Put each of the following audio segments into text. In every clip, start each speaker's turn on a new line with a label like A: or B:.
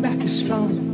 A: back back strong.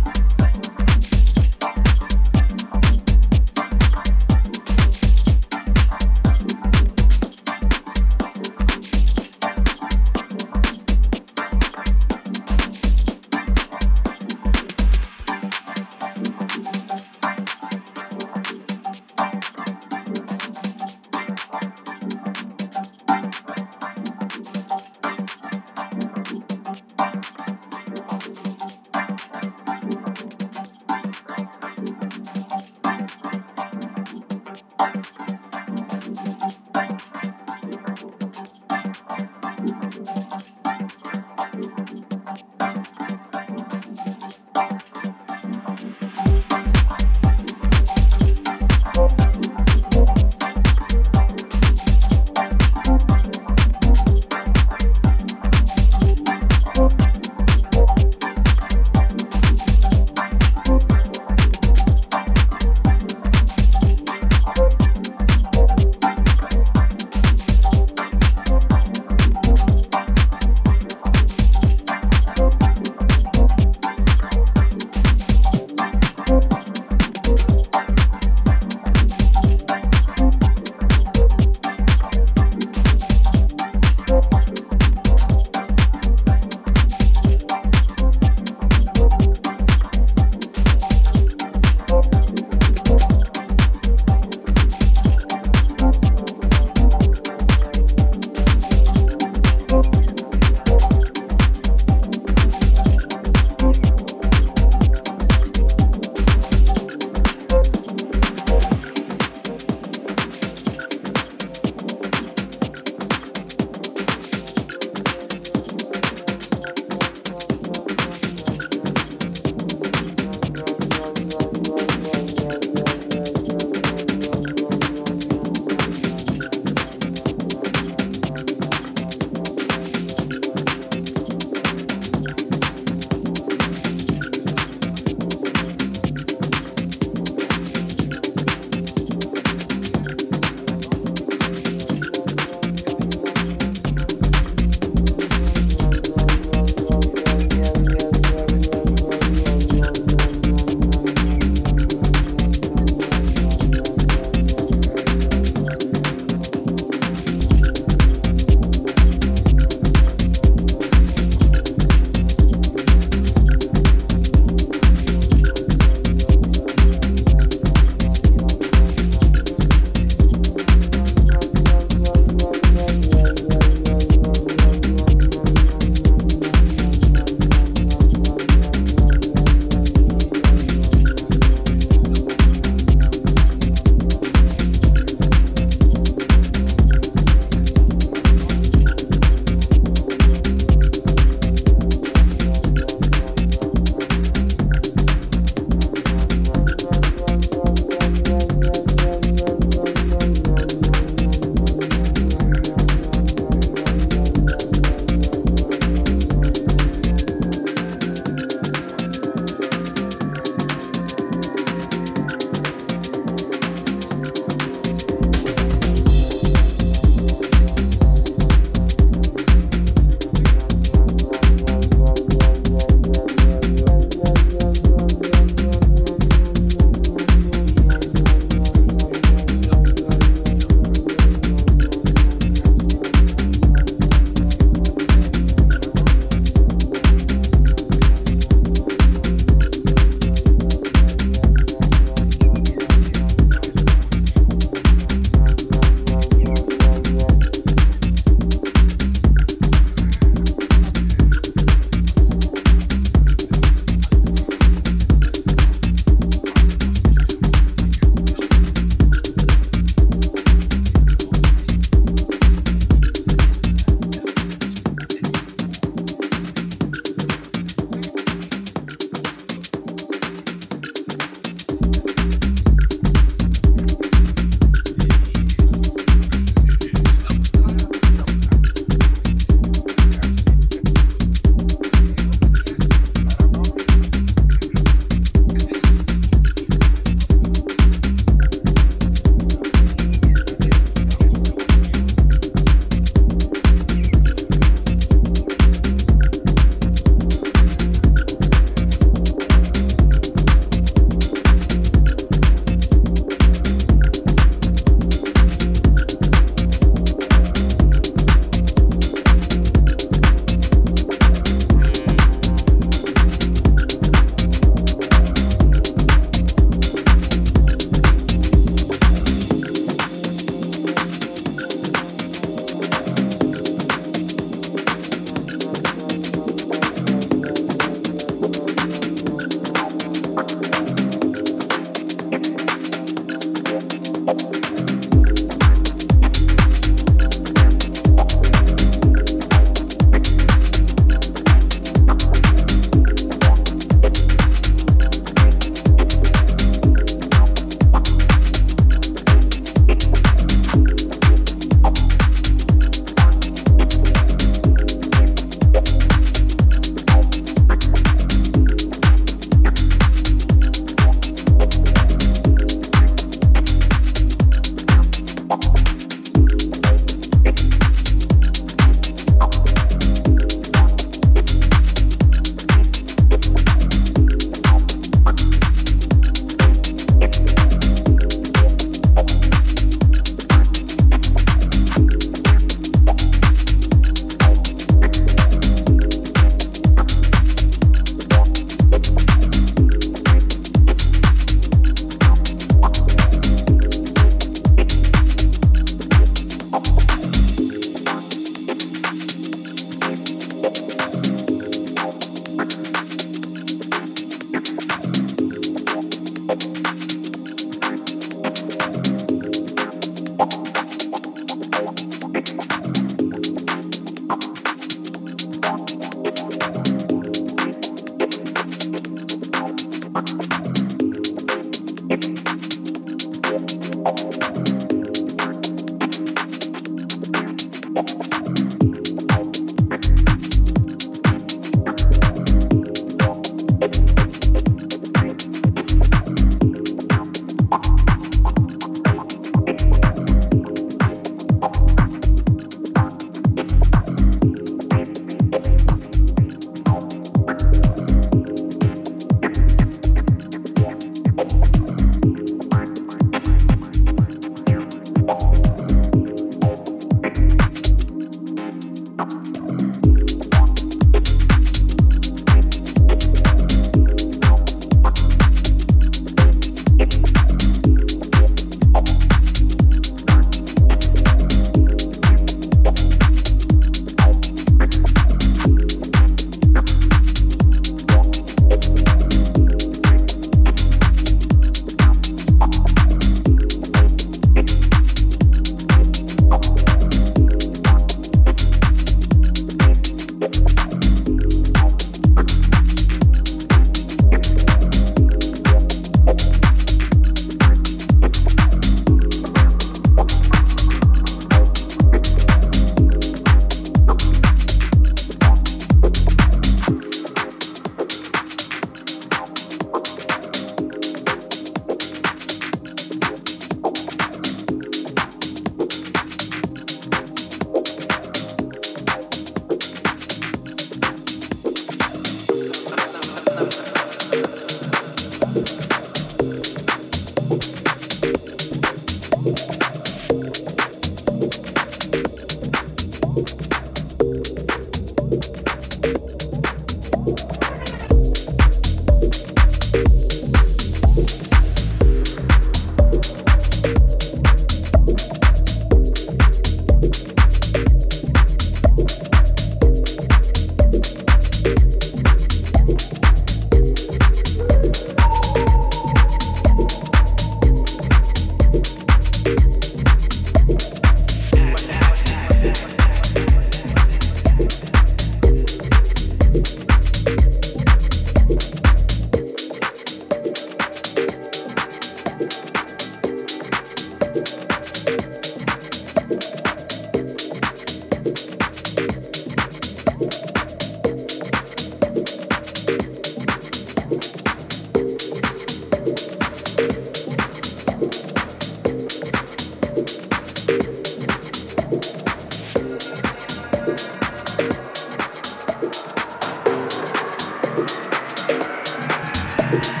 A: Yeah.